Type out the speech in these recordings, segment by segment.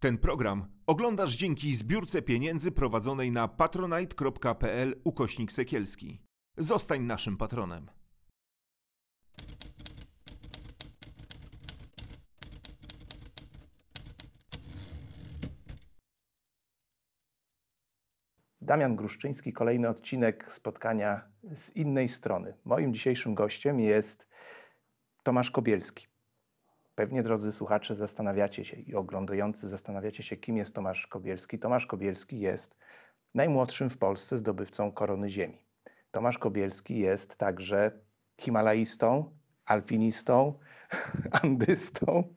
Ten program oglądasz dzięki zbiórce pieniędzy prowadzonej na patronite.pl ukośnik sekielski. Zostań naszym patronem. Damian Gruszczyński, kolejny odcinek spotkania z innej strony. Moim dzisiejszym gościem jest Tomasz Kobielski. Pewnie, drodzy słuchacze, zastanawiacie się i oglądający zastanawiacie się, kim jest Tomasz Kobielski. Tomasz Kobielski jest najmłodszym w Polsce zdobywcą korony ziemi. Tomasz Kobielski jest także himalaistą, alpinistą, andystą.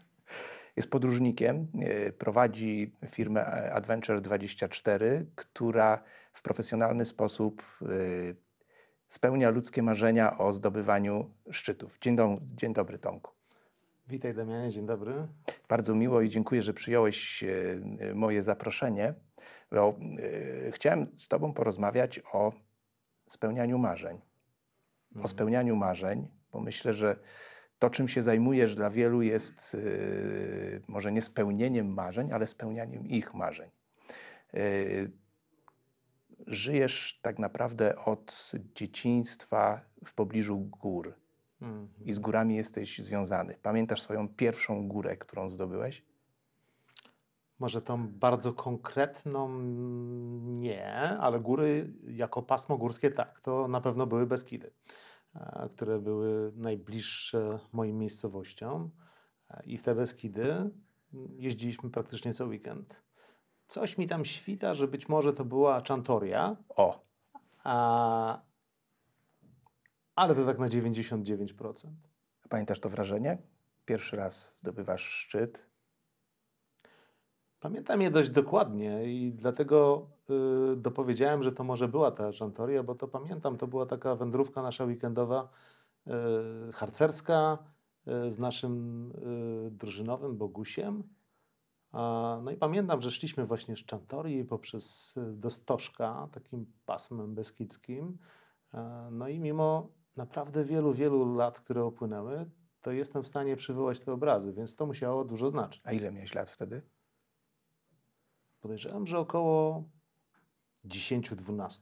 Jest podróżnikiem, e, prowadzi firmę Adventure24, która w profesjonalny sposób e, spełnia ludzkie marzenia o zdobywaniu szczytów. Dzień, do, dzień dobry, Tomku. Witaj Damianie, dzień dobry. Bardzo miło i dziękuję, że przyjąłeś e, moje zaproszenie. Bo chciałem z Tobą porozmawiać o spełnianiu marzeń. O Mhm. spełnianiu marzeń, bo myślę, że to, czym się zajmujesz, dla wielu jest yy, może nie spełnieniem marzeń, ale spełnianiem ich marzeń. Yy, żyjesz tak naprawdę od dzieciństwa w pobliżu gór Mhm. i z górami jesteś związany. Pamiętasz swoją pierwszą górę, którą zdobyłeś? Może tą bardzo konkretną nie, ale góry jako pasmo górskie tak, to na pewno były Beskidy, e, które były najbliższe moim miejscowościom E, i w te Beskidy jeździliśmy praktycznie co weekend. Coś mi tam świta, że być może to była Czantoria, O, a, ale to tak na 99%. pamiętasz to wrażenie? Pierwszy raz zdobywasz szczyt. Pamiętam je dość dokładnie i dlatego y, dopowiedziałem, że to może była ta Żantoria, bo to pamiętam, to była taka wędrówka nasza weekendowa, y, harcerska y, z naszym y, drużynowym Bogusiem. A, no i pamiętam, że szliśmy właśnie z Czantorii poprzez y, do Stożka, takim pasmem beskidzkim. E, no i mimo naprawdę wielu, wielu lat, które upłynęły, to jestem w stanie przywołać te obrazy, więc to musiało dużo znaczyć. A ile miałeś lat wtedy? Podejrzewam, że około 10-12.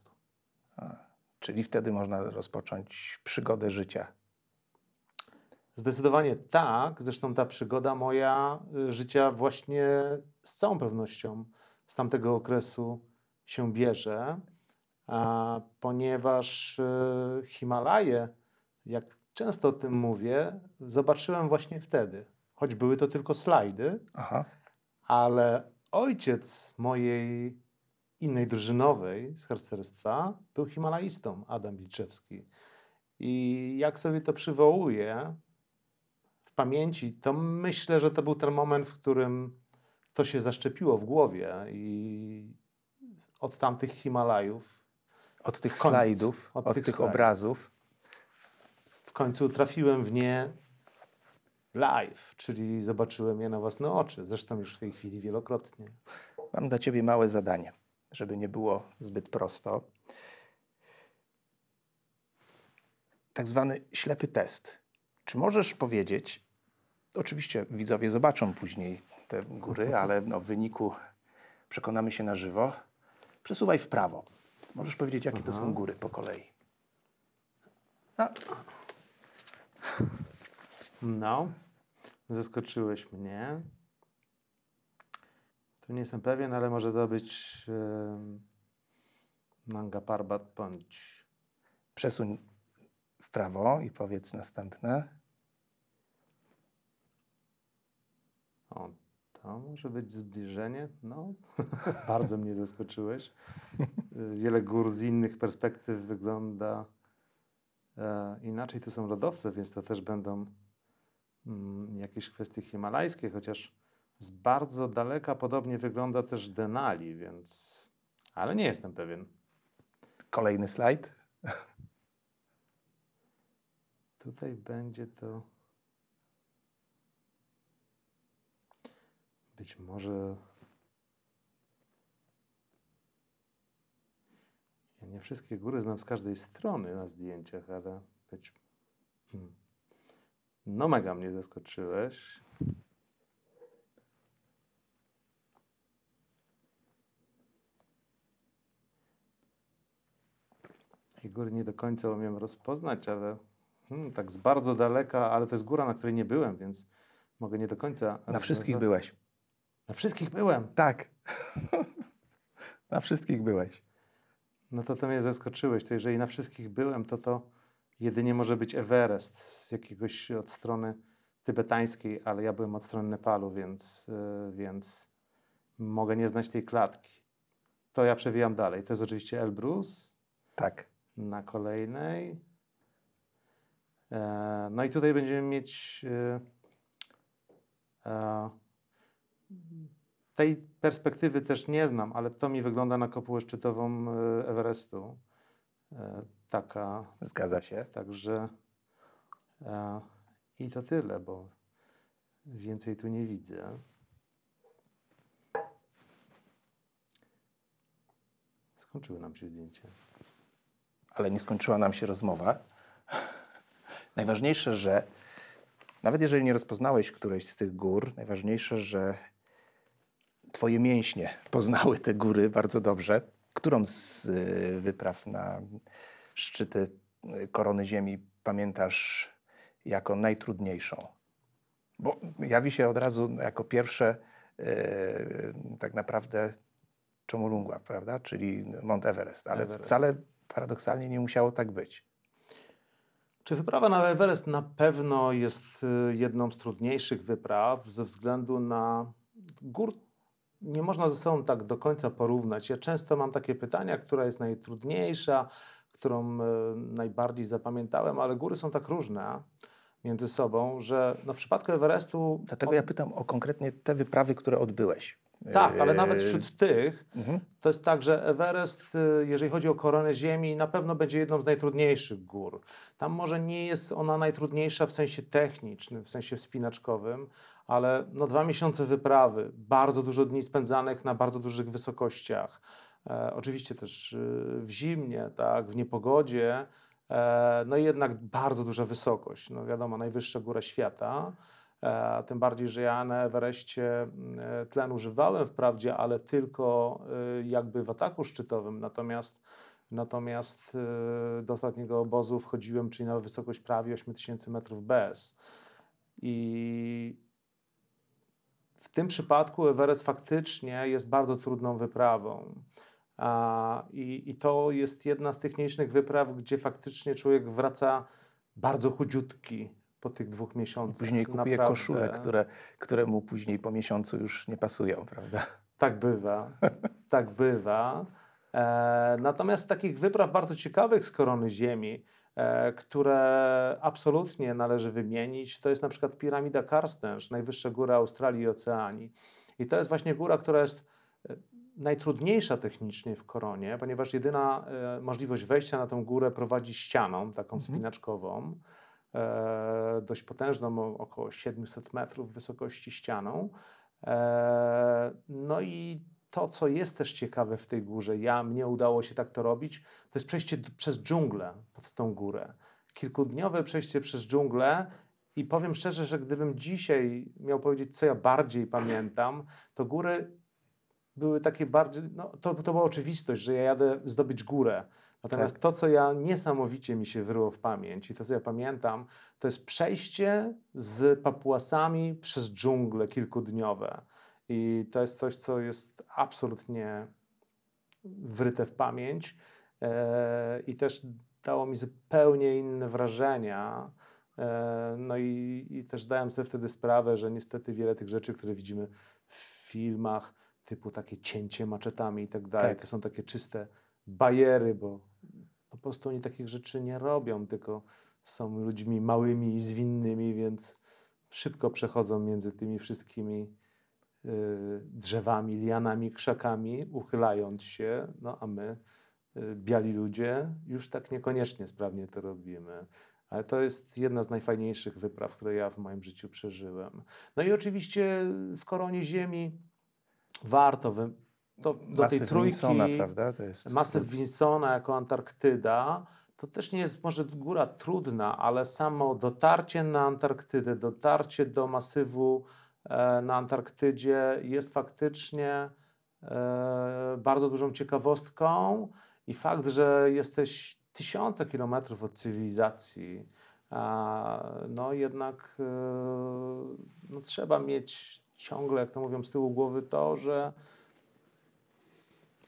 A, czyli wtedy można rozpocząć przygodę życia. Zdecydowanie tak. Zresztą ta przygoda moja y, życia właśnie z całą pewnością z tamtego okresu się bierze, ponieważ y, Himalaje, jak często o tym mówię, zobaczyłem właśnie wtedy. Choć były to tylko slajdy, Aha. ale ojciec mojej innej drużynowej z harcerstwa był himalaistą, Adam Liczewski. I jak sobie to przywołuję w pamięci, to myślę, że to był ten moment, w którym to się zaszczepiło w głowie i od tamtych Himalajów Od tych slajdów, od, Od tych, obrazów. w końcu trafiłem w nie live, czyli zobaczyłem je na własne oczy. Zresztą już w tej chwili wielokrotnie. Mam dla Ciebie małe zadanie, żeby nie było zbyt prosto. Tak zwany ślepy test. Czy możesz powiedzieć, oczywiście widzowie zobaczą później te góry, ale no, w wyniku przekonamy się na żywo. Przesuwaj w prawo. Możesz powiedzieć, jakie to są góry po kolei. A, No, zaskoczyłeś mnie. Tu nie jestem pewien, ale może to być um, Nanga Parbat bądź przesuń w prawo i powiedz następne. o, to może być zbliżenie. No, bardzo mnie zaskoczyłeś. Wiele gór z innych perspektyw wygląda e, inaczej. Tu są lodowce, więc to też będą mm, jakieś kwestie himalajskie, chociaż z bardzo daleka podobnie wygląda też Denali, więc... Ale nie jestem pewien. Kolejny slajd. Tutaj będzie to... Być może ja nie wszystkie góry znam z każdej strony na zdjęciach, ale być hmm. no mega mnie zaskoczyłeś. I góry nie do końca umiem rozpoznać, ale hmm, tak z bardzo daleka, ale to jest góra, na której nie byłem, więc mogę nie do końca. Na wszystkich byłeś. Na wszystkich byłem. Tak. Na wszystkich byłeś. No to to mnie zaskoczyłeś. To jeżeli na wszystkich byłem, to to jedynie może być Everest z jakiegoś od strony tybetańskiej, ale ja byłem od strony Nepalu, więc, yy, więc mogę nie znać tej klatki. To ja przewijam dalej. To jest oczywiście Elbrus Tak. na kolejnej. E, no i tutaj będziemy mieć e, e, tej perspektywy też nie znam, ale to mi wygląda na kopułę szczytową e, Everestu. E, taka, Zgadza się. także e, i to tyle, bo więcej tu nie widzę. Skończyły nam się zdjęcia. ale nie skończyła nam się rozmowa. Najważniejsze, że nawet jeżeli nie rozpoznałeś którejś z tych gór, najważniejsze, że twoje mięśnie poznały te góry bardzo dobrze. Którą z y, wypraw na szczyty y, korony Ziemi pamiętasz jako najtrudniejszą? Bo jawi się od razu jako pierwsze y, tak naprawdę Chomolungma, prawda? Czyli Mount Everest, ale Everest. wcale paradoksalnie nie musiało tak być. Czy wyprawa na Everest na pewno jest y, jedną z trudniejszych wypraw ze względu na gór? Nie można ze sobą tak do końca porównać. Ja często mam takie pytania, która jest najtrudniejsza, którą y, najbardziej zapamiętałem, ale góry są tak różne między sobą, że no w przypadku Everestu. Dlatego ja pytam o konkretnie te wyprawy, które odbyłeś. Tak, ale nawet Yy, wśród tych mhm. to jest tak, że Everest, y, jeżeli chodzi o koronę Ziemi, na pewno będzie jedną z najtrudniejszych gór. Tam może nie jest ona najtrudniejsza w sensie technicznym, w sensie wspinaczkowym, ale no dwa miesiące wyprawy, bardzo dużo dni spędzanych na bardzo dużych wysokościach. E, oczywiście też y, w zimnie, tak, w niepogodzie, e, no i jednak bardzo duża wysokość. No wiadomo, najwyższa góra świata. E, tym bardziej, że ja na Everestie mm, e, tlen używałem wprawdzie, ale tylko e, jakby w ataku szczytowym. Natomiast, natomiast do ostatniego obozu wchodziłem, czyli na wysokość prawie 8000 metrów bez. I w tym przypadku Everest faktycznie jest bardzo trudną wyprawą. I, I to jest jedna z tych nielicznych wypraw, gdzie faktycznie człowiek wraca bardzo chudziutki po tych dwóch miesiącach. Później kupuje Naprawdę. koszule, które, które mu później po miesiącu już nie pasują, prawda? Tak bywa, tak bywa. E, natomiast takich wypraw bardzo ciekawych z korony Ziemi, e, które absolutnie należy wymienić, to jest na przykład piramida Karstęż, najwyższa góra Australii i Oceanii. I to jest właśnie góra, która jest e, najtrudniejsza technicznie w koronie, ponieważ jedyna e, możliwość wejścia na tę górę prowadzi ścianą, taką Mhm. wspinaczkową, e, dość potężną, około 700 metrów wysokości ścianą. E, No i to, co jest też ciekawe w tej górze, ja, mnie udało się tak to robić, to jest przejście przez dżunglę pod tą górę. Kilkudniowe przejście przez dżunglę i powiem szczerze, że gdybym dzisiaj miał powiedzieć, co ja bardziej pamiętam, to góry były takie bardziej, no to, to była oczywistość, że ja jadę zdobyć górę. Natomiast Tak. to, co ja niesamowicie mi się wyryło w pamięć i to, co ja pamiętam, to jest przejście z papuasami przez dżungle kilkudniowe. I to jest coś, co jest absolutnie wryte w pamięć e, i też dało mi zupełnie inne wrażenia. E, no i, i też dałem sobie wtedy sprawę, że niestety wiele tych rzeczy, które widzimy w filmach, typu takie cięcie maczetami i tak dalej, Tak. to są takie czyste bajery, bo prostu oni takich rzeczy nie robią, tylko są ludźmi małymi i zwinnymi, więc szybko przechodzą między tymi wszystkimi y, drzewami, lianami, krzakami, uchylając się, no a my, y, biali ludzie, już tak niekoniecznie sprawnie to robimy. Ale to jest jedna z najfajniejszych wypraw, które ja w moim życiu przeżyłem. No i oczywiście w koronie Ziemi warto wy, do, do tej trójki. Wilsona, prawda? To jest Masyw Wilsona jako Antarktyda, to też nie jest może góra trudna, ale samo dotarcie na Antarktydę, dotarcie do masywu e, na Antarktydzie jest faktycznie e, bardzo dużą ciekawostką i fakt, że jesteś tysiące kilometrów od cywilizacji, no jednak e, no, trzeba mieć ciągle, jak to mówią z tyłu głowy, to, że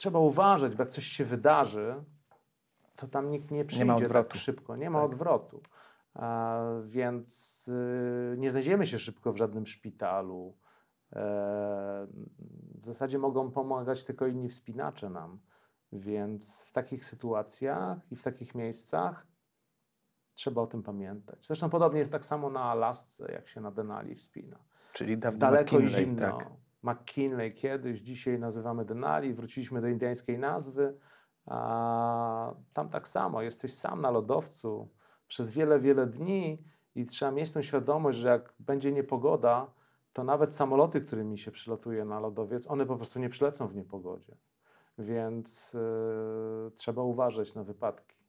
trzeba uważać, bo jak coś się wydarzy, to tam nikt nie przyjdzie nie tak szybko, nie ma tak. odwrotu. A, więc y, nie znajdziemy się szybko w żadnym szpitalu. E, w zasadzie mogą pomagać tylko inni wspinacze nam. Więc w takich sytuacjach i w takich miejscach trzeba o tym pamiętać. Zresztą podobnie jest tak samo na Alasce, jak się na Denali wspina. Czyli dawno Daleko McKinley, zimno. Tak. McKinley kiedyś, dzisiaj nazywamy Denali, wróciliśmy do indyjskiej nazwy. A tam tak samo, jesteś sam na lodowcu przez wiele, wiele dni i trzeba mieć tą świadomość, że jak będzie niepogoda, to nawet samoloty, którymi się przylatuje na lodowiec, one po prostu nie przylecą w niepogodzie. Więc yy, trzeba uważać na wypadki.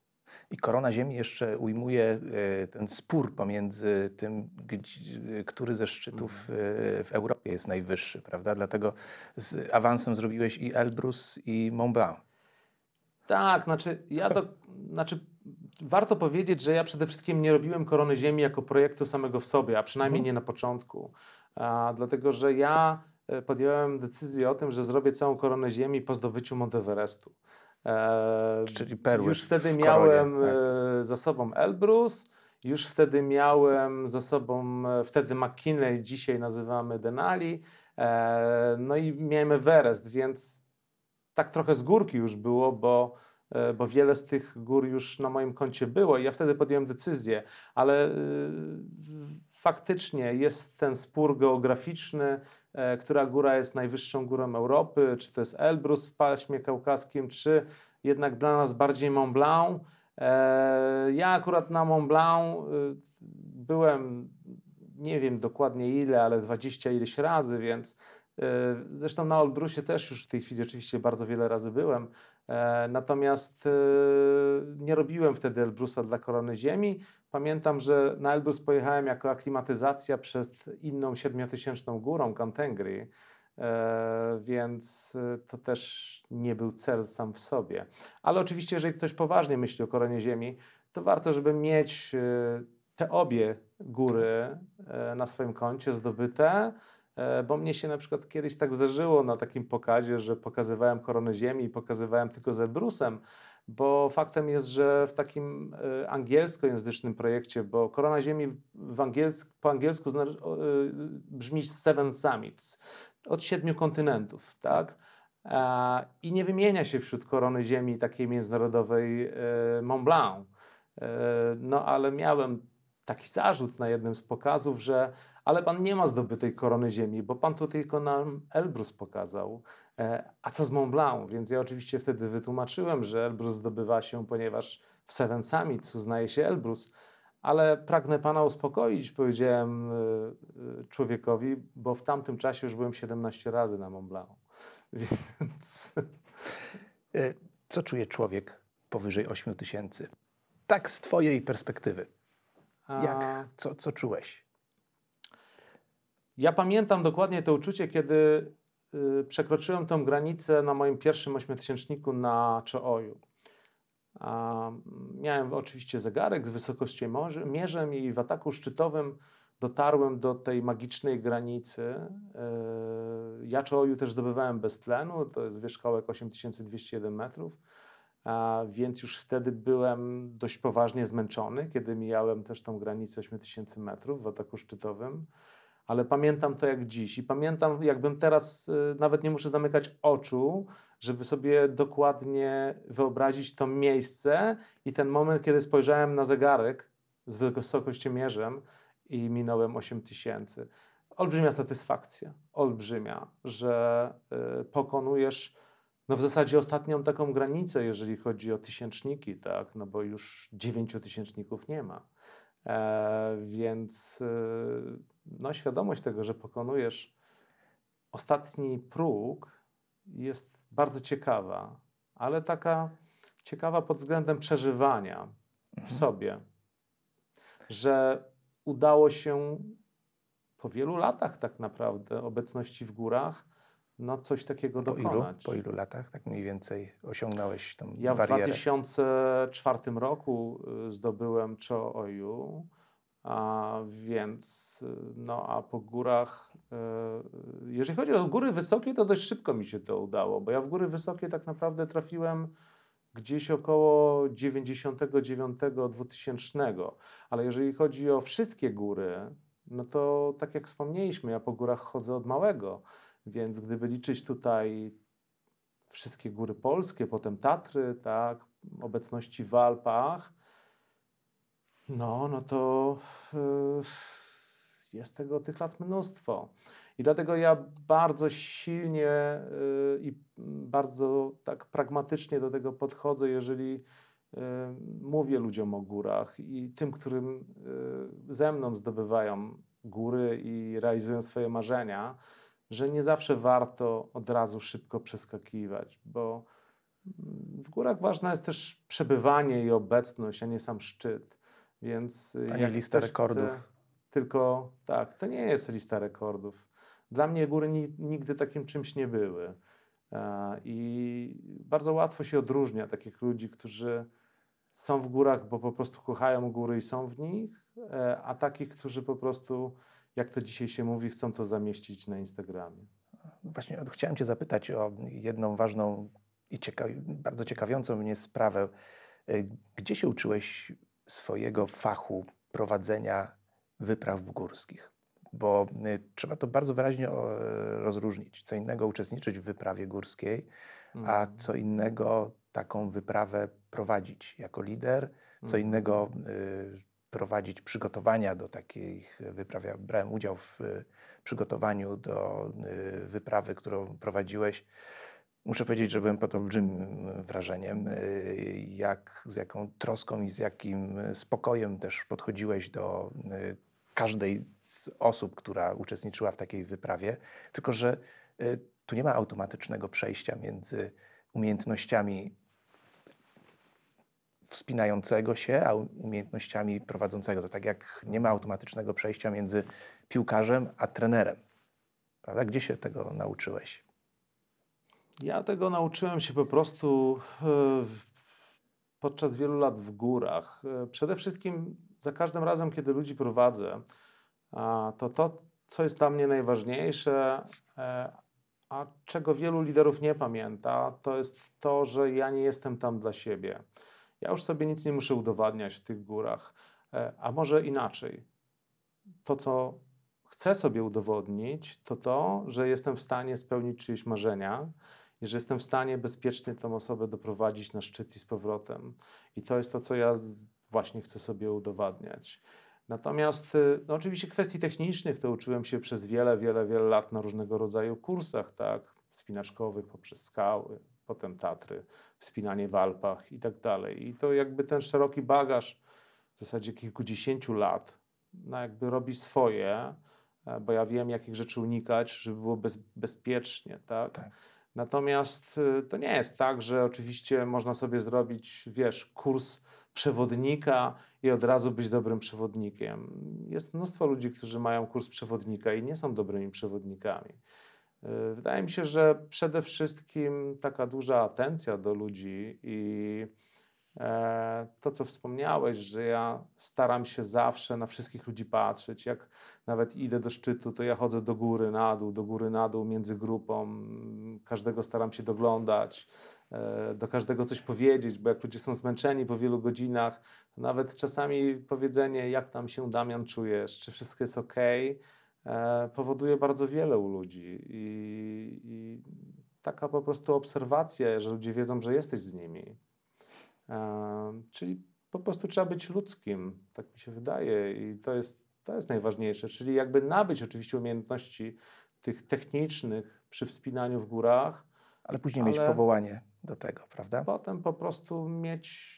I Korona Ziemi jeszcze ujmuje e, ten spór pomiędzy tym, który ze szczytów mhm. e, w Europie jest najwyższy, prawda? Dlatego z awansem zrobiłeś i Elbrus, i Mont Blanc. Tak, znaczy ja to, znaczy warto powiedzieć, że ja przede wszystkim nie robiłem Korony Ziemi jako projektu samego w sobie, a przynajmniej mhm. nie na początku. A, dlatego, że ja e, podjąłem decyzję o tym, że zrobię całą Koronę Ziemi po zdobyciu Monteverestu. E, Czyli perły Już wtedy miałem tak. E, za sobą Elbrus, już wtedy miałem za sobą, e, wtedy McKinley, dzisiaj nazywamy Denali, e, no i miałem Everest, więc tak trochę z górki już było, bo, bo wiele z tych gór już na moim koncie było i ja wtedy podjąłem decyzję, ale faktycznie jest ten spór geograficzny, e, która góra jest najwyższą górą Europy, czy to jest Elbrus w paśmie kaukaskim, czy jednak dla nas bardziej Mont Blanc. E, ja akurat na Mont Blanc e, byłem, nie wiem dokładnie ile, ale dwadzieścia ileś razy, więc zresztą na Olbrusie też już w tej chwili oczywiście bardzo wiele razy byłem. Natomiast nie robiłem wtedy Elbrusa dla Korony Ziemi. Pamiętam, że na Elbrus pojechałem jako aklimatyzacja przez inną siedmiotysięczną górą, Kantengri, e, więc e, to też nie był cel sam w sobie. Ale oczywiście, jeżeli ktoś poważnie myśli o koronie Ziemi, to warto, żeby mieć e, te obie góry na swoim koncie zdobyte, bo mnie się na przykład kiedyś tak zdarzyło na takim pokazie, że pokazywałem koronę Ziemi i pokazywałem tylko z Elbrusem, bo faktem jest, że w takim e, angielskojęzycznym projekcie, bo Korona Ziemi angielsk, po angielsku zna, e, brzmi Seven Summits, od siedmiu kontynentów, tak? I nie wymienia się wśród Korony Ziemi takiej międzynarodowej e, Mont Blanc. No ale miałem taki zarzut na jednym z pokazów, że ale pan nie ma zdobytej korony ziemi, bo pan tu tylko nam Elbrus pokazał. E, a co z Mont Blanc? Więc ja oczywiście wtedy wytłumaczyłem, że Elbrus zdobywa się, ponieważ w Seven Summits uznaje się Elbrus. Ale pragnę pana uspokoić, powiedziałem e, e, człowiekowi, bo w tamtym czasie już byłem 17 razy na Mont Blanc. Więc... Co czuje człowiek powyżej 8 tysięcy? Tak z twojej perspektywy. Jak, co, co czułeś? Ja pamiętam dokładnie to uczucie, kiedy y, przekroczyłem tą granicę na moim pierwszym ośmiotysięczniku na Czoju. miałem oczywiście zegarek z wysokościomierzem i w ataku szczytowym dotarłem do tej magicznej granicy. Y, ja Czoju też zdobywałem bez tlenu, to jest wierzchołek 8201 metrów, więc już wtedy byłem dość poważnie zmęczony, kiedy mijałem też tą granicę 8000 metrów w ataku szczytowym ale pamiętam to jak dziś i pamiętam, jakbym teraz y, nawet nie muszę zamykać oczu, żeby sobie dokładnie wyobrazić to miejsce i ten moment, kiedy spojrzałem na zegarek z wysokościomierzem i minąłem 8 tysięcy. Olbrzymia satysfakcja, olbrzymia, że y, pokonujesz no w zasadzie ostatnią taką granicę, jeżeli chodzi o tysięczniki, tak, no bo już dziewięciotysięczników nie ma. E, więc y, no, świadomość tego, że pokonujesz ostatni próg jest bardzo ciekawa, ale taka ciekawa pod względem przeżywania w mhm. sobie, że udało się po wielu latach tak naprawdę obecności w górach no, coś takiego Po ilu, dokonać. po ilu latach tak mniej więcej osiągnąłeś tą Ja w barierę? 2004 roku y, zdobyłem Cho-Oyu, a więc y, no a po górach, y, jeżeli chodzi o góry wysokie, to dość szybko mi się to udało, bo ja w góry wysokie tak naprawdę trafiłem gdzieś około 99-2000, ale jeżeli chodzi o wszystkie góry, no to tak jak wspomnieliśmy, ja po górach chodzę od małego, więc gdyby liczyć tutaj wszystkie góry polskie, potem Tatry, tak, obecności w Alpach, no, no to yy, jest tego tych lat mnóstwo. I dlatego ja bardzo silnie yy, i bardzo tak pragmatycznie do tego podchodzę, jeżeli yy, mówię ludziom o górach i tym, którym ze mną zdobywają góry i realizują swoje marzenia, że nie zawsze warto od razu szybko przeskakiwać, bo w górach ważne jest też przebywanie i obecność, a nie sam szczyt. Więc A nie jak lista rekordów. Chce, tylko tak, to nie jest lista rekordów. Dla mnie góry ni- nigdy takim czymś nie były. E, I bardzo łatwo się odróżnia takich ludzi, którzy są w górach, bo po prostu kochają góry i są w nich, e, a takich, którzy po prostu, jak to dzisiaj się mówi, chcą to zamieścić na Instagramie. Właśnie chciałem Cię zapytać o jedną ważną i cieka bardzo ciekawiącą mnie sprawę. Y, Gdzie się uczyłeś swojego fachu prowadzenia wypraw górskich? Bo y, trzeba to bardzo wyraźnie rozróżnić. Co innego uczestniczyć w wyprawie górskiej, a Mhm. co innego taką wyprawę prowadzić jako lider, co Mhm. innego y, prowadzić przygotowania do takich wypraw. Ja brałem udział w y, przygotowaniu do y, wyprawy, którą prowadziłeś. Muszę powiedzieć, że byłem pod olbrzymim wrażeniem, y, jak, z jaką troską i z jakim spokojem też podchodziłeś do każdej z osób, która uczestniczyła w takiej wyprawie. Tylko, że tu nie ma automatycznego przejścia między umiejętnościami wspinającego się, a umiejętnościami prowadzącego. To tak jak nie ma automatycznego przejścia między piłkarzem a trenerem. Prawda? Gdzie się tego nauczyłeś? Ja tego nauczyłem się po prostu e, podczas wielu lat w górach. E, Przede wszystkim za każdym razem, kiedy ludzi prowadzę, to to, co jest dla mnie najważniejsze, e, a czego wielu liderów nie pamięta, to jest to, że ja nie jestem tam dla siebie. Ja już sobie nic nie muszę udowadniać w tych górach. A może inaczej. To, co chcę sobie udowodnić, to to, że jestem w stanie spełnić czyjeś marzenia i że jestem w stanie bezpiecznie tę osobę doprowadzić na szczyt i z powrotem. I to jest to, co ja właśnie chcę sobie udowadniać. Natomiast y, no oczywiście kwestii technicznych to uczyłem się przez wiele, wiele, wiele lat na różnego rodzaju kursach, tak, wspinaczkowych poprzez skały, potem Tatry, wspinanie w Alpach i tak dalej. I to jakby ten szeroki bagaż w zasadzie kilkudziesięciu lat no jakby robi swoje, e, bo ja wiem, jakich rzeczy unikać, żeby było bez, bezpiecznie, tak? Tak. Natomiast y, to nie jest tak, że oczywiście można sobie zrobić, wiesz, kurs przewodnika i od razu być dobrym przewodnikiem. Jest mnóstwo ludzi, którzy mają kurs przewodnika i nie są dobrymi przewodnikami. Y, Wydaje mi się, że przede wszystkim taka duża atencja do ludzi i to, co wspomniałeś, że ja staram się zawsze na wszystkich ludzi patrzeć. Jak nawet idę do szczytu, to ja chodzę do góry, na dół, do góry, na dół, między grupą. Każdego staram się doglądać, e, do każdego coś powiedzieć, bo jak ludzie są zmęczeni po wielu godzinach, nawet czasami powiedzenie, jak tam się Damian czujesz, czy wszystko jest ok, powoduje bardzo wiele u ludzi. I, I taka po prostu obserwacja, że ludzie wiedzą, że jesteś z nimi. Czyli po prostu trzeba być ludzkim, tak mi się wydaje, i to jest, to jest najważniejsze. Czyli jakby nabyć oczywiście umiejętności tych technicznych przy wspinaniu w górach, Ale później mieć Ale- powołanie do tego, prawda? potem po prostu mieć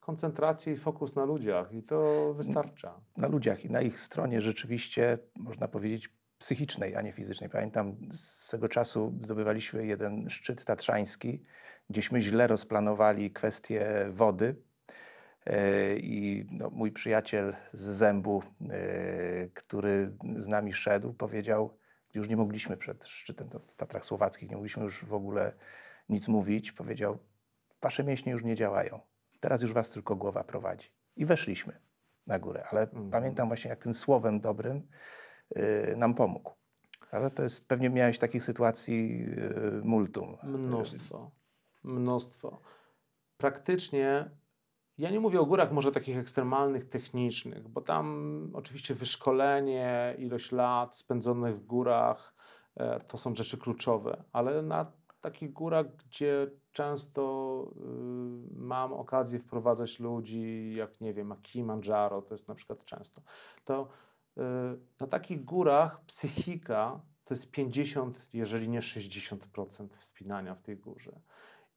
koncentrację i fokus na ludziach, i to wystarcza. na ludziach i na ich stronie rzeczywiście, można powiedzieć, psychicznej, a nie fizycznej. Pamiętam, z swego czasu zdobywaliśmy jeden szczyt tatrzański, gdzieśmy źle rozplanowali kwestię wody e, i no, mój przyjaciel z zębu, e, który z nami szedł, powiedział, już nie mogliśmy przed szczytem w Tatrach Słowackich, nie mogliśmy już w ogóle nic mówić, powiedział, wasze mięśnie już nie działają, teraz już was tylko głowa prowadzi. I weszliśmy na górę, ale Mhm. pamiętam właśnie, jak tym słowem dobrym nam pomógł. Ale to jest, pewnie miałeś takich sytuacji y, multum. Mnóstwo. Mnóstwo. Praktycznie, ja nie mówię o górach może takich ekstremalnych, technicznych, bo tam oczywiście wyszkolenie, ilość lat spędzonych w górach, e, to są rzeczy kluczowe, ale na takich górach, gdzie często y, mam okazję wprowadzać ludzi, jak nie wiem, jak Kilimandżaro, to jest na przykład często, to y, na takich górach psychika to jest 50, jeżeli nie 60% wspinania w tej górze.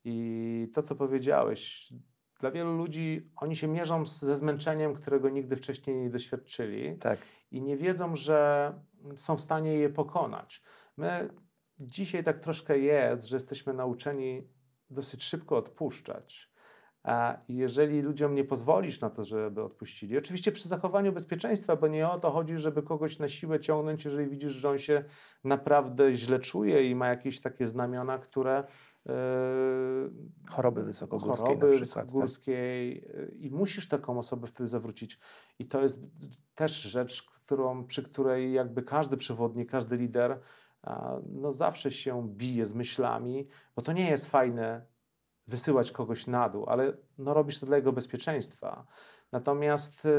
I to, co powiedziałeś, dla wielu ludzi oni się mierzą ze zmęczeniem, którego nigdy wcześniej nie doświadczyli Tak, i nie wiedzą, że są w stanie je pokonać. My dzisiaj tak troszkę jest, że jesteśmy nauczeni dosyć szybko odpuszczać. A jeżeli ludziom nie pozwolisz na to, żeby odpuścili, oczywiście przy zachowaniu bezpieczeństwa, bo nie o to chodzi, żeby kogoś na siłę ciągnąć, jeżeli widzisz, że on się naprawdę źle czuje i ma jakieś takie znamiona, które yy, choroby wysokogórskiej choroby przykład. Tak? wysokogórskiej y, i musisz taką osobę wtedy zawrócić. I to jest też rzecz, którą, przy której jakby każdy przewodnik, każdy lider no zawsze się bije z myślami, bo to nie jest fajne wysyłać kogoś na dół, ale no robisz to dla jego bezpieczeństwa. Natomiast y,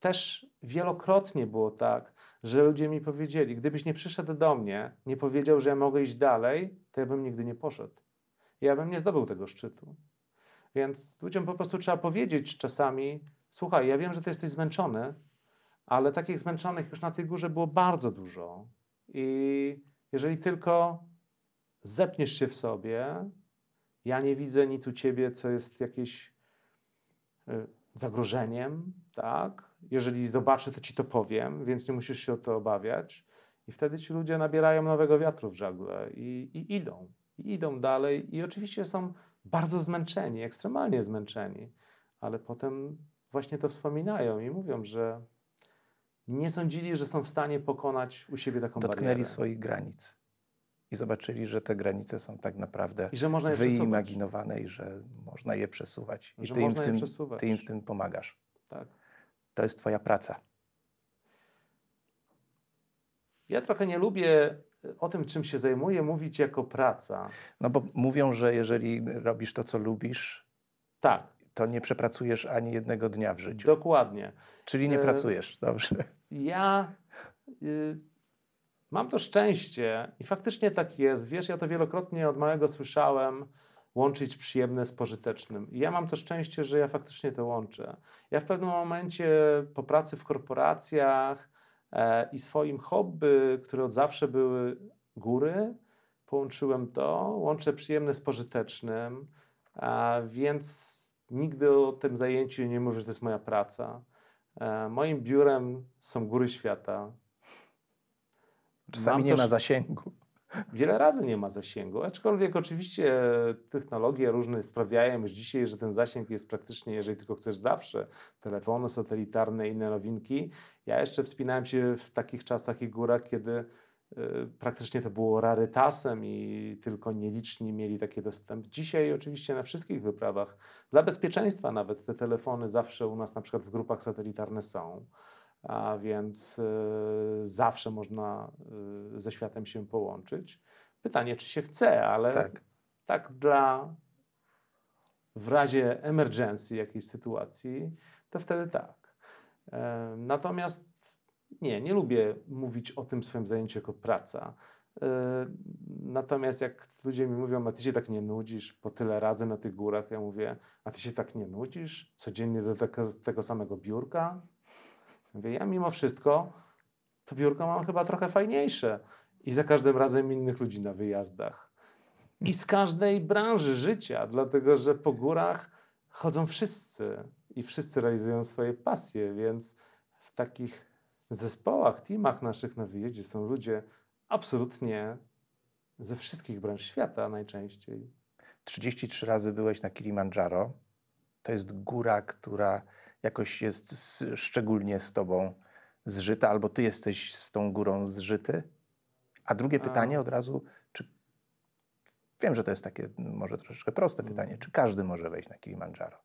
też wielokrotnie było tak, że ludzie mi powiedzieli, gdybyś nie przyszedł do mnie, nie powiedział, że ja mogę iść dalej, to ja bym nigdy nie poszedł. Ja bym nie zdobył tego szczytu. Więc ludziom po prostu trzeba powiedzieć czasami: Słuchaj, ja wiem, że ty jesteś zmęczony, ale takich zmęczonych już na tej górze było bardzo dużo. I jeżeli tylko zepniesz się w sobie, ja nie widzę nic u ciebie, co jest jakieś y, zagrożeniem, tak? Jeżeli zobaczę, to ci to powiem, więc nie musisz się o to obawiać. I wtedy ci ludzie nabierają nowego wiatru w żagle i, i idą. I idą dalej. I oczywiście są bardzo zmęczeni, ekstremalnie zmęczeni, ale potem właśnie to wspominają i mówią, że nie sądzili, że są w stanie pokonać u siebie taką Dotknęli barierę. swoich granic i zobaczyli, że te granice są tak naprawdę I że można je przesuwać. wyimaginowane i że można je przesuwać. I Że ty im, w tym, przesuwać. ty im w tym pomagasz. Tak. To jest twoja praca. Ja trochę nie lubię y, o tym, czym się zajmuję, mówić jako praca. No bo mówią, że jeżeli robisz to, co lubisz, Tak, to nie przepracujesz ani jednego dnia w życiu. dokładnie. Czyli nie e, pracujesz, dobrze. Ja y, mam to szczęście i faktycznie tak jest. Wiesz, ja to wielokrotnie od małego słyszałem, łączyć przyjemne z pożytecznym. I ja mam to szczęście, że ja faktycznie to łączę. Ja w pewnym momencie po pracy w korporacjach e, i swoim hobby, które od zawsze były góry, połączyłem to, łączę przyjemne z pożytecznym, a więc nigdy o tym zajęciu nie mówię, że to jest moja praca. E, Moim biurem są góry świata. Czasami mam nie ma zasięgu. Wiele razy nie ma zasięgu, aczkolwiek oczywiście technologie różne sprawiają już dzisiaj, że ten zasięg jest praktycznie, jeżeli tylko chcesz zawsze, telefony satelitarne i inne nowinki. Ja jeszcze wspinałem się w takich czasach i górach, kiedy y, praktycznie to było rarytasem i tylko nieliczni mieli taki dostęp. Dzisiaj oczywiście na wszystkich wyprawach, dla bezpieczeństwa nawet te telefony zawsze u nas na przykład w grupach satelitarne są. A więc y, zawsze można y, ze światem się połączyć. Pytanie, czy się chce, ale Tak. tak dla w razie emergencji jakiejś sytuacji, to wtedy tak. E, Natomiast nie, nie lubię mówić o tym swoim zajęciu jako praca. E, Natomiast jak ludzie mi mówią, a ty się tak nie nudzisz po tyle razy na tych górach, ja mówię, a ty się tak nie nudzisz codziennie do tego, tego samego biurka? Mówię, ja mimo wszystko to biurko mam chyba trochę fajniejsze i za każdym razem innych ludzi na wyjazdach. I z każdej branży życia, dlatego że po górach chodzą wszyscy i wszyscy realizują swoje pasje, więc w takich zespołach, teamach naszych na wyjeździe są ludzie absolutnie ze wszystkich branż świata najczęściej. 33 razy byłeś na Kilimandżaro. To jest góra, która jakoś jest z, szczególnie z tobą zżyta, albo ty jesteś z tą górą zżyty. A drugie pytanie od razu, czy wiem, że to jest takie może troszeczkę proste Mm. pytanie, czy każdy może wejść na Kilimandżaro?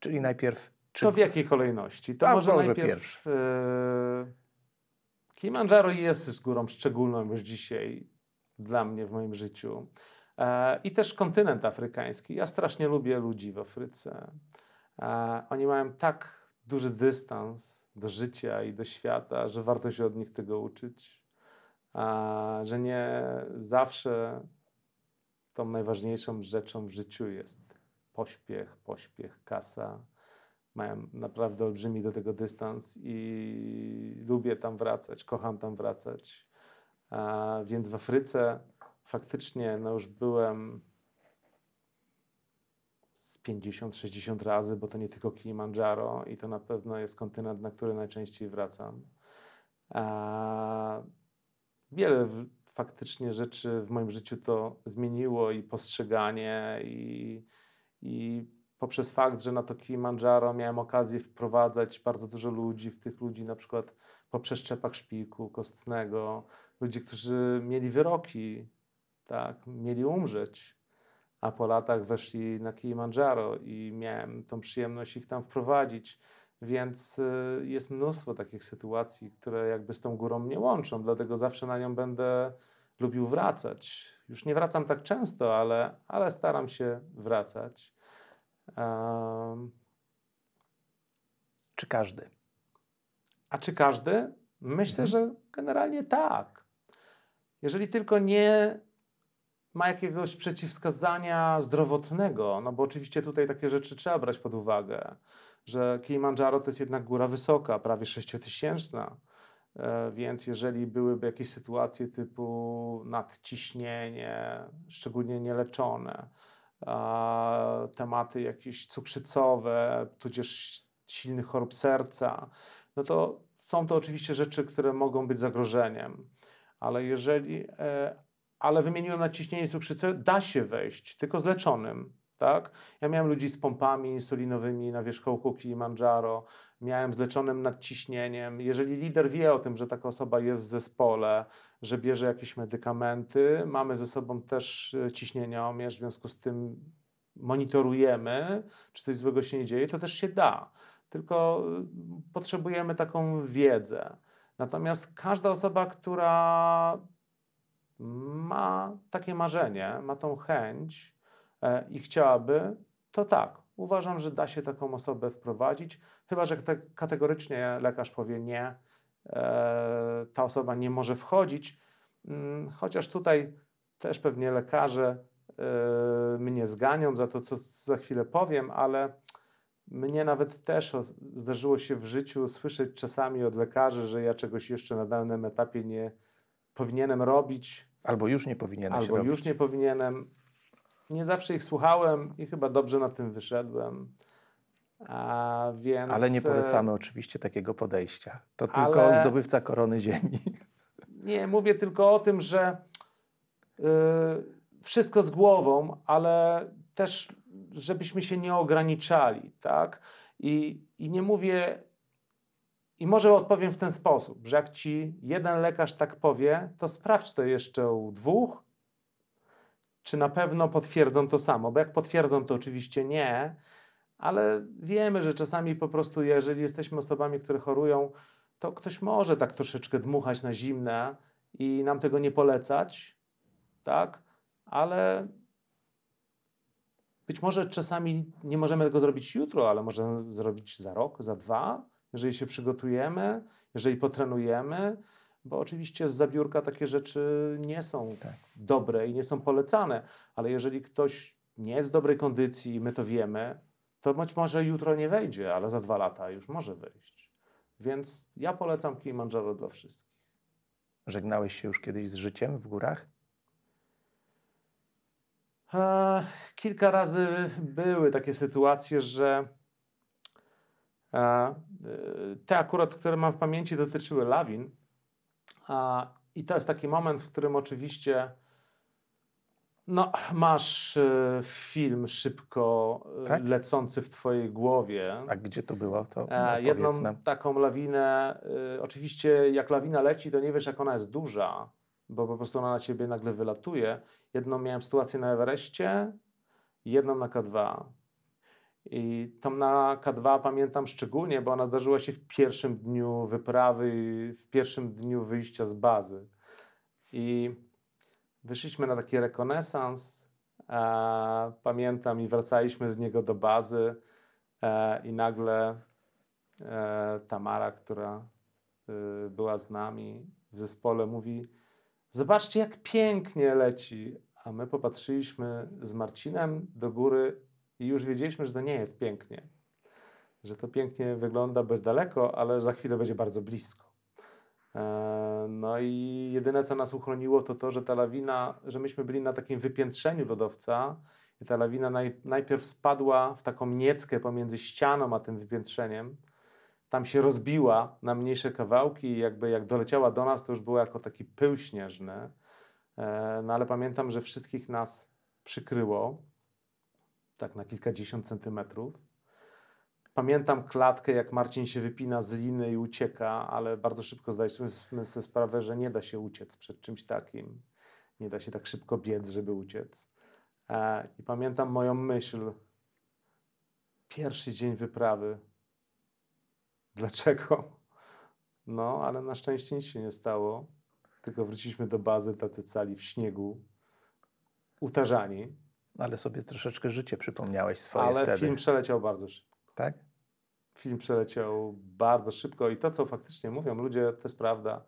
Czyli najpierw, czy To w jakiej kolejności? To A, może może najpierw... pierwszy. E, Kilimandżaro jest z górą szczególną już dzisiaj dla mnie w moim życiu. E, I też kontynent afrykański. Ja strasznie lubię ludzi w Afryce. E, oni mają tak duży dystans do życia i do świata, że warto się od nich tego uczyć. E, że nie zawsze tą najważniejszą rzeczą w życiu jest pośpiech, pośpiech, kasa. Mają naprawdę olbrzymi do tego dystans i lubię tam wracać, kocham tam wracać. Więc w Afryce faktycznie no już byłem z 50-60 razy, bo to nie tylko Kilimandżaro i to na pewno jest kontynent, na który najczęściej wracam. A, wiele w, faktycznie rzeczy w moim życiu to zmieniło i postrzeganie i, i poprzez fakt, że na to Kilimandżaro miałem okazję wprowadzać bardzo dużo ludzi, w tych ludzi na przykład po przeszczepach szpiku kostnego, ludzi, którzy mieli wyroki, tak, mieli umrzeć, a po latach weszli na Kilimandżaro i miałem tą przyjemność ich tam wprowadzić. Więc y, jest mnóstwo takich sytuacji, które jakby z tą górą mnie łączą, dlatego zawsze na nią będę lubił wracać. Już nie wracam tak często, ale, ale staram się wracać. Um, czy każdy? a czy każdy? Myślę, Mhm. że generalnie tak. Jeżeli tylko nie ma jakiegoś przeciwwskazania zdrowotnego, no bo oczywiście tutaj takie rzeczy trzeba brać pod uwagę, że Kilimandżaro to jest jednak góra wysoka, prawie sześciotysięczna, e, więc jeżeli byłyby jakieś sytuacje typu nadciśnienie, szczególnie nieleczone, tematy jakieś cukrzycowe, tudzież silnych chorób serca, no to są to oczywiście rzeczy, które mogą być zagrożeniem. Ale jeżeli, e, ale wymieniłem nadciśnienie i cukrzycę, da się wejść, tylko z leczonym. Tak? Ja miałem ludzi z pompami insulinowymi na wierzchołku Kilimandżaro, miałem z leczonym nadciśnieniem. Jeżeli lider wie o tym, że taka osoba jest w zespole, że bierze jakieś medykamenty, mamy ze sobą też e, ciśnieniomierz, w związku z tym monitorujemy, czy coś złego się nie dzieje, to też się da. Tylko y, potrzebujemy taką wiedzę. Natomiast każda osoba, która ma takie marzenie, ma tą chęć e, i chciałaby, to tak, uważam, że da się taką osobę wprowadzić, chyba że te, kategorycznie lekarz powie nie, e, ta osoba nie może wchodzić, mm, chociaż tutaj też pewnie lekarze e, mnie zganią za to, co za chwilę powiem, ale mnie nawet też zdarzyło się w życiu słyszeć czasami od lekarzy, że ja czegoś jeszcze na danym etapie nie powinienem robić, Albo już nie powinieneś albo robić. już nie powinienem. Nie zawsze ich słuchałem i chyba dobrze na tym wyszedłem. A więc, Ale nie e, polecamy oczywiście takiego podejścia. To ale- tylko zdobywca korony ziemi. Nie, mówię tylko o tym, że y, wszystko z głową, ale też, żebyśmy się nie ograniczali, tak? I, I nie mówię, i może odpowiem w ten sposób, że jak ci jeden lekarz tak powie, to sprawdź to jeszcze u dwóch, czy na pewno potwierdzą to samo, bo jak potwierdzą, to oczywiście nie, ale wiemy, że czasami po prostu, jeżeli jesteśmy osobami, które chorują, to ktoś może tak troszeczkę dmuchać na zimne i nam tego nie polecać, tak? Ale być może czasami nie możemy tego zrobić jutro, ale możemy zrobić za rok, za dwa, jeżeli się przygotujemy, jeżeli potrenujemy, bo oczywiście z zabiórka takie rzeczy nie są Tak. dobre i nie są polecane, ale jeżeli ktoś nie jest w dobrej kondycji i my to wiemy, to być może jutro nie wejdzie, ale za dwa lata już może wejść. Więc ja polecam Kilimandżaro dla wszystkich. Żegnałeś się już kiedyś z życiem w górach? Kilka razy były takie sytuacje, że te akurat, które mam w pamięci, dotyczyły lawin. I to jest taki moment, w którym oczywiście No, masz e, film szybko e, Tak? lecący w twojej głowie. A gdzie to było? To E, opowiedz jedną taką lawinę, y, oczywiście jak lawina leci, to nie wiesz jak ona jest duża, bo po prostu ona na ciebie nagle wylatuje. Jedną miałem sytuację na Everestie, jedną na K2. I tą na K2 pamiętam szczególnie, bo ona zdarzyła się w pierwszym dniu wyprawy, w pierwszym dniu wyjścia z bazy. I wyszliśmy na taki rekonesans. E, pamiętam i wracaliśmy z niego do bazy e, i nagle e, Tamara, która y, była z nami w zespole, mówi: Zobaczcie, jak pięknie leci. A my popatrzyliśmy z Marcinem do góry i już wiedzieliśmy, że to nie jest pięknie. Że to pięknie wygląda bez daleko, ale za chwilę będzie bardzo blisko. E, No i jedyne, co nas uchroniło, to to, że ta lawina, że myśmy byli na takim wypiętrzeniu lodowca i ta lawina naj, najpierw spadła w taką nieckę pomiędzy ścianą a tym wypiętrzeniem. Tam się rozbiła na mniejsze kawałki i jakby jak doleciała do nas, to już było jako taki pył śnieżny. E, No ale pamiętam, że wszystkich nas przykryło tak na kilkadziesiąt centymetrów. Pamiętam klatkę, jak Marcin się wypina z liny i ucieka, ale bardzo szybko zdaliśmy sobie sprawę, że nie da się uciec przed czymś takim. Nie da się tak szybko biec, żeby uciec. E, I pamiętam moją myśl. Pierwszy dzień wyprawy. Dlaczego? No, ale na szczęście nic się nie stało. Tylko wróciliśmy do bazy tacy cali w śniegu, utarzani. Ale sobie troszeczkę życie przypomniałeś swoje ale wtedy. film przeleciał bardzo szybko. Tak? Film przeleciał bardzo szybko i to, co faktycznie mówią ludzie, to jest prawda,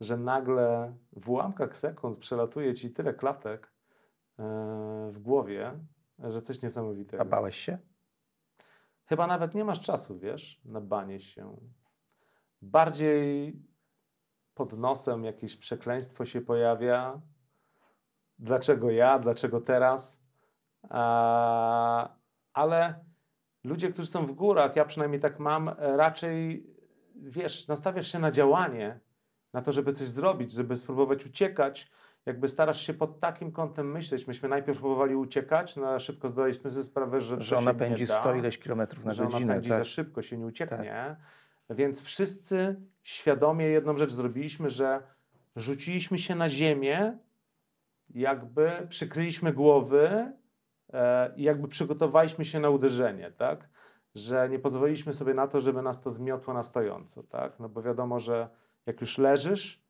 że nagle w ułamkach sekund przelatuje ci tyle klatek e, w głowie, że coś niesamowitego. A bałeś się? Chyba nawet nie masz czasu, wiesz, na banie się. Bardziej pod nosem jakieś przekleństwo się pojawia. Dlaczego ja? Dlaczego teraz? A, ale ludzie, którzy są w górach, ja przynajmniej tak mam, e, raczej, wiesz, nastawiasz się na działanie, na to, żeby coś zrobić, żeby spróbować uciekać. Jakby starasz się pod takim kątem myśleć. Myśmy najpierw próbowali uciekać, no ale szybko zdaliśmy sobie sprawę, że, Że ona pędzi nie da 100 ileś kilometrów na że ona godzinę. pędzi Tak? za szybko, się nie ucieknie. Więc wszyscy świadomie jedną rzecz zrobiliśmy, że rzuciliśmy się na ziemię, jakby przykryliśmy głowy i jakby przygotowaliśmy się na uderzenie, tak? Że nie pozwoliliśmy sobie na to, żeby nas to zmiotło na stojąco, tak? No bo wiadomo, że jak już leżysz,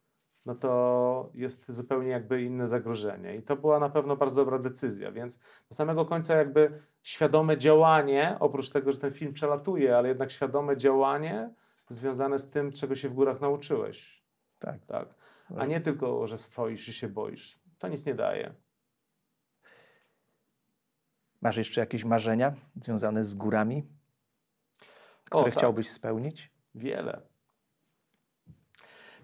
no to jest zupełnie jakby inne zagrożenie. I to była na pewno bardzo dobra decyzja, więc do samego końca jakby świadome działanie, oprócz tego, że ten film przelatuje, ale jednak świadome działanie związane z tym, czego się w górach nauczyłeś. Tak. Tak? A nie tylko, że stoisz i się boisz. To nic nie daje. Masz jeszcze jakieś marzenia związane z górami, O, które tak. chciałbyś spełnić? Wiele.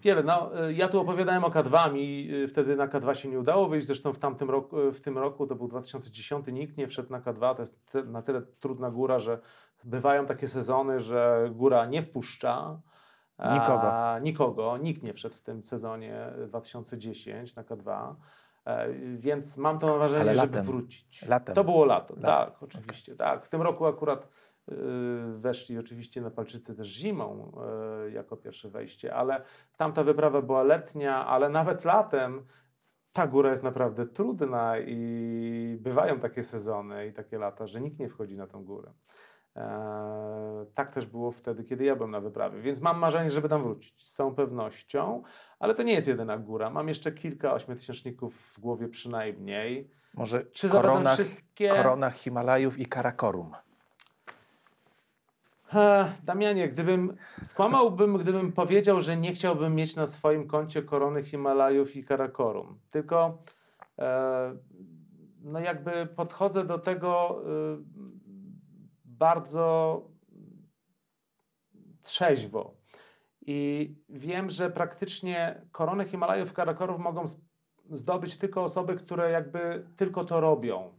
Wiele. No, y, ja tu opowiadałem o K2, mi y, wtedy na K2 się nie udało wyjść, zresztą w tamtym roku, y, w tym roku, to był 2010, nikt nie wszedł na K2, to jest ty- na tyle trudna góra, że bywają takie sezony, że góra nie wpuszcza. a- Nikogo. nikogo, nikt nie wszedł w tym sezonie 2010 na K2, e, więc mam to marzenie, Ale żeby wrócić. Latem. To było lato, Latem. tak, oczywiście, tak. W tym roku akurat y, weszli oczywiście na Palczycy też zimą y, jako pierwsze wejście, ale tamta wyprawa była letnia, ale nawet latem ta góra jest naprawdę trudna i bywają takie sezony i takie lata, że nikt nie wchodzi na tą górę. E, tak też było wtedy, kiedy ja byłem na wyprawie, więc mam marzenie, żeby tam wrócić z całą pewnością, ale to nie jest jedyna góra. Mam jeszcze kilka ośmiotysięczników w głowie przynajmniej. Może Czy koronach, wszystkie? koronach Himalajów i Karakorum. Damianie, gdybym skłamałbym, gdybym powiedział, że nie chciałbym mieć na swoim koncie korony Himalajów i Karakorum. Tylko e, no jakby podchodzę do tego e, bardzo trzeźwo. I wiem, że praktycznie koronę Himalajów Karakorów mogą zdobyć tylko osoby, które jakby tylko to robią.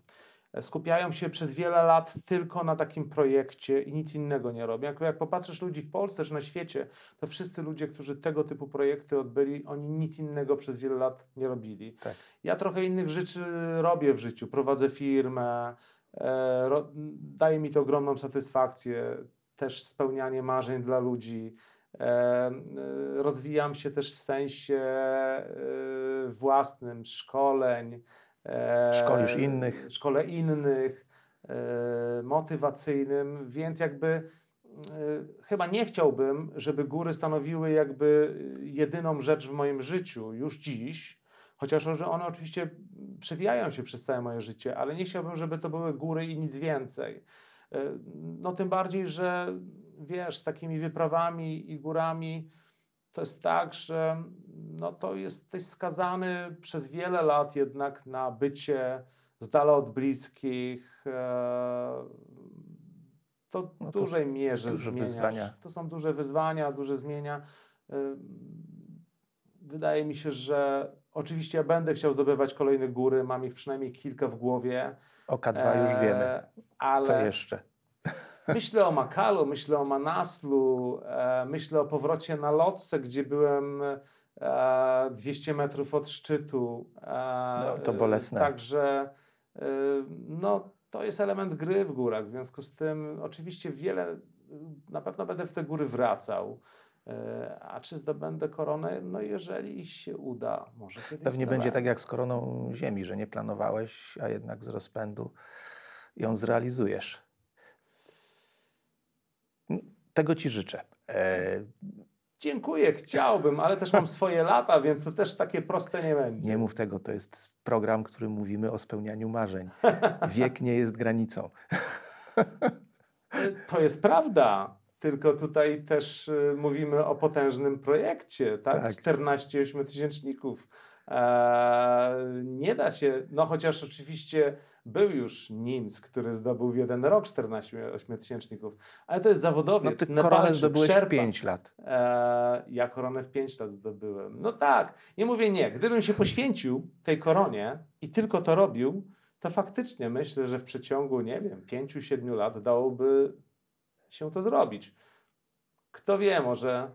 skupiają się przez wiele lat tylko na takim projekcie i nic innego nie robią. Jak, jak popatrzysz ludzi w Polsce czy na świecie, to wszyscy ludzie, którzy tego typu projekty odbyli, oni nic innego przez wiele lat nie robili. Tak. Ja trochę innych rzeczy robię w życiu. Prowadzę firmę, e, ro, daje mi to ogromną satysfakcję, też spełnianie marzeń dla ludzi. E, rozwijam się też w sensie e, własnym, szkoleń. e, Szkolisz innych. Szkole innych, e, motywacyjnym, więc jakby e, chyba nie chciałbym, żeby góry stanowiły jakby jedyną rzecz w moim życiu już dziś, chociaż one oczywiście przewijają się przez całe moje życie, ale nie chciałbym, żeby to były góry i nic więcej. E, No tym bardziej, że wiesz, z takimi wyprawami i górami to jest tak, że no to jesteś skazany przez wiele lat jednak na bycie z dala od bliskich. e, To w No dużej mierze duże zmieniasz. wyzwania. To są duże wyzwania, duże zmienia. E, Wydaje mi się, że oczywiście ja będę chciał zdobywać kolejne góry, mam ich przynajmniej kilka w głowie. Oka-2 już wiemy. E, Ale Co jeszcze? Myślę o Makalu, myślę o Manaslu, e, myślę o powrocie na Lotse, gdzie byłem e, 200 metrów od szczytu. E, No, to bolesne. Także e, no, to jest element gry w górach. W związku z tym oczywiście wiele, na pewno będę w te góry wracał. E, a czy zdobędę koronę? No jeżeli się uda, może kiedyś Pewnie będzie tak zdobędę. jak z koroną ziemi, że nie planowałeś, a jednak z rozpędu ją zrealizujesz. Tego ci życzę. E, Dziękuję, chciałbym, ale też mam swoje lata, więc to też takie proste nie będzie. nie mów tego, to jest program, w którym mówimy o spełnianiu marzeń. Wiek nie jest granicą. To jest prawda. Tylko tutaj też y, mówimy o potężnym projekcie, tak? Tak. 14 ośmiotysięczników. Eee, nie da się, no chociaż oczywiście był już Nims, który zdobył w jeden rok 14 ośmiotysięczników, ale to jest zawodowiec, No ty Nepalczyk, koronę zdobyłeś w Sherpa. 5 lat. Eee, ja koronę w 5 lat zdobyłem. No tak, nie mówię nie. Gdybym się poświęcił tej koronie i tylko to robił, to faktycznie myślę, że w przeciągu, nie wiem, 5-7 lat dałoby się to zrobić. Kto wie, może,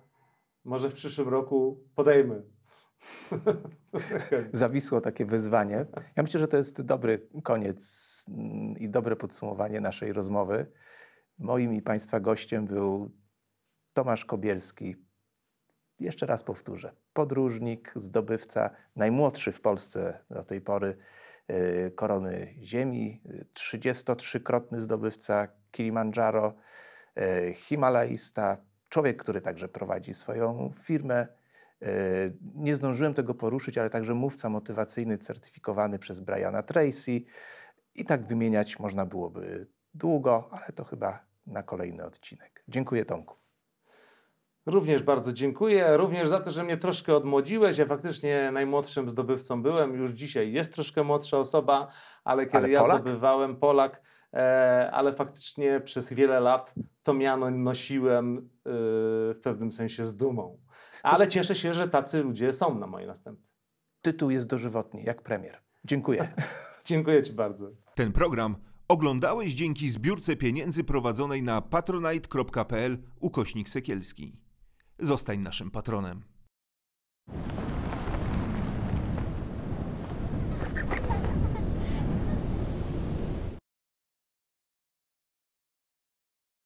może w przyszłym roku podejmy. Zawisło takie wyzwanie. Ja myślę, że to jest dobry koniec mm, i dobre podsumowanie naszej rozmowy. Moim i Państwa gościem był Tomasz Kobielski. Jeszcze raz powtórzę. Podróżnik, zdobywca, najmłodszy w Polsce do tej pory y, korony ziemi, y, 33-krotny zdobywca Kilimandżaro, y, himalaista, człowiek, który także prowadzi swoją firmę. Y, Nie zdążyłem tego poruszyć, ale także mówca motywacyjny certyfikowany przez Briana Tracy. I tak wymieniać można byłoby długo, ale to chyba na kolejny odcinek. Dziękuję Tomku. Również bardzo dziękuję. Również za to, że mnie troszkę odmłodziłeś. Ja faktycznie najmłodszym zdobywcą byłem. Już dzisiaj jest troszkę młodsza osoba, ale kiedy Ale ja zdobywałem Polak, e, ale faktycznie przez wiele lat to miano nosiłem e, w pewnym sensie z dumą. Ale cieszę się, że tacy ludzie są na mojej następcy. Tytuł jest dożywotni, jak premier. Dziękuję. Dziękuję Ci bardzo. Ten program oglądałeś dzięki zbiórce pieniędzy prowadzonej na patronite.pl ukośnik sekielski. Zostań naszym patronem.